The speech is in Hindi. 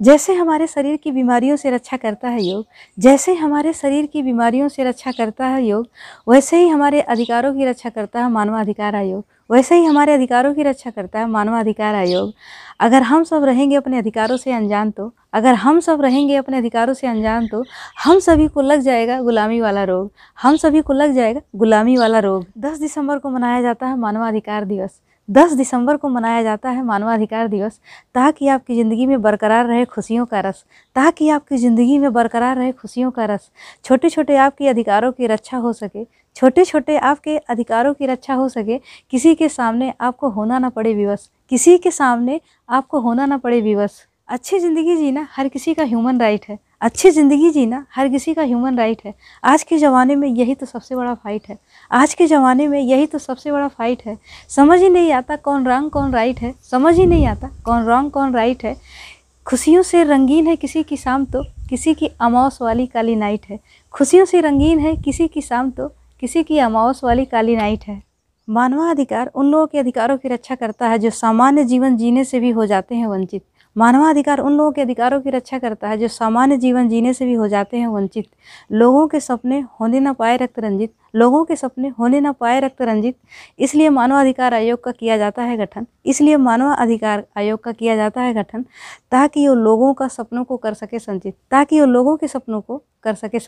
जैसे हमारे शरीर की बीमारियों से रक्षा करता है योग, जैसे हमारे शरीर की बीमारियों से रक्षा करता है योग, वैसे ही हमारे अधिकारों की रक्षा करता है मानवाधिकार आयोग, वैसे ही हमारे अधिकारों की रक्षा करता है मानवाधिकार आयोग। अगर हम सब रहेंगे अपने अधिकारों से अनजान तो अगर हम सब रहेंगे अपने अधिकारों से अनजान तो हम सभी को लग जाएगा गुलामी वाला रोग, हम सभी को लग जाएगा गुलामी वाला रोग। 10 दिसंबर को मनाया जाता है मानवाधिकार दिवस। 10 दिसंबर को मनाया जाता है मानवाधिकार दिवस। ताकि आपकी ज़िंदगी में बरकरार रहे खुशियों का रस। ताकि आपकी ज़िंदगी में बरकरार रहे खुशियों का रस। छोटे छोटे आपके अधिकारों की रक्षा हो सके। छोटे छोटे आपके अधिकारों की रक्षा हो सके। किसी के सामने आपको होना ना पड़े विवश। किसी के सामने आपको होना ना पड़े विवश। अच्छी ज़िंदगी जीना हर किसी का ह्यूमन राइट है। अच्छी ज़िंदगी जीना हर किसी का ह्यूमन राइट है। आज के ज़माने में यही तो सबसे बड़ा फाइट है। आज के ज़माने में यही तो सबसे बड़ा फाइट है। समझ ही नहीं आता कौन रॉन्ग कौन राइट है। समझ ही नहीं आता कौन रॉन्ग कौन राइट है। खुशियों से रंगीन है किसी की शाम तो किसी की अमावस वाली काली नाइट है। खुशियों से रंगीन है किसी की शाम तो किसी की अमावस वाली काली नाइट है। मानवाधिकार उन लोगों के अधिकारों की रक्षा करता है जो सामान्य जीवन जीने से भी हो जाते हैं वंचित। मानवाधिकार उन लोगों के अधिकारों की रक्षा करता है जो सामान्य जीवन जीने से भी हो जाते हैं वंचित। लोगों के सपने होने न पाए रक्त रंजित। लोगों के सपने होने न पाए रक्त रंजित। इसलिए मानवाधिकार आयोग का किया जाता है गठन। इसलिए मानवाधिकार आयोग का किया जाता है गठन ताकि वो लोगों का सपनों को कर सके संचित, ताकि वो लोगों के सपनों को कर सके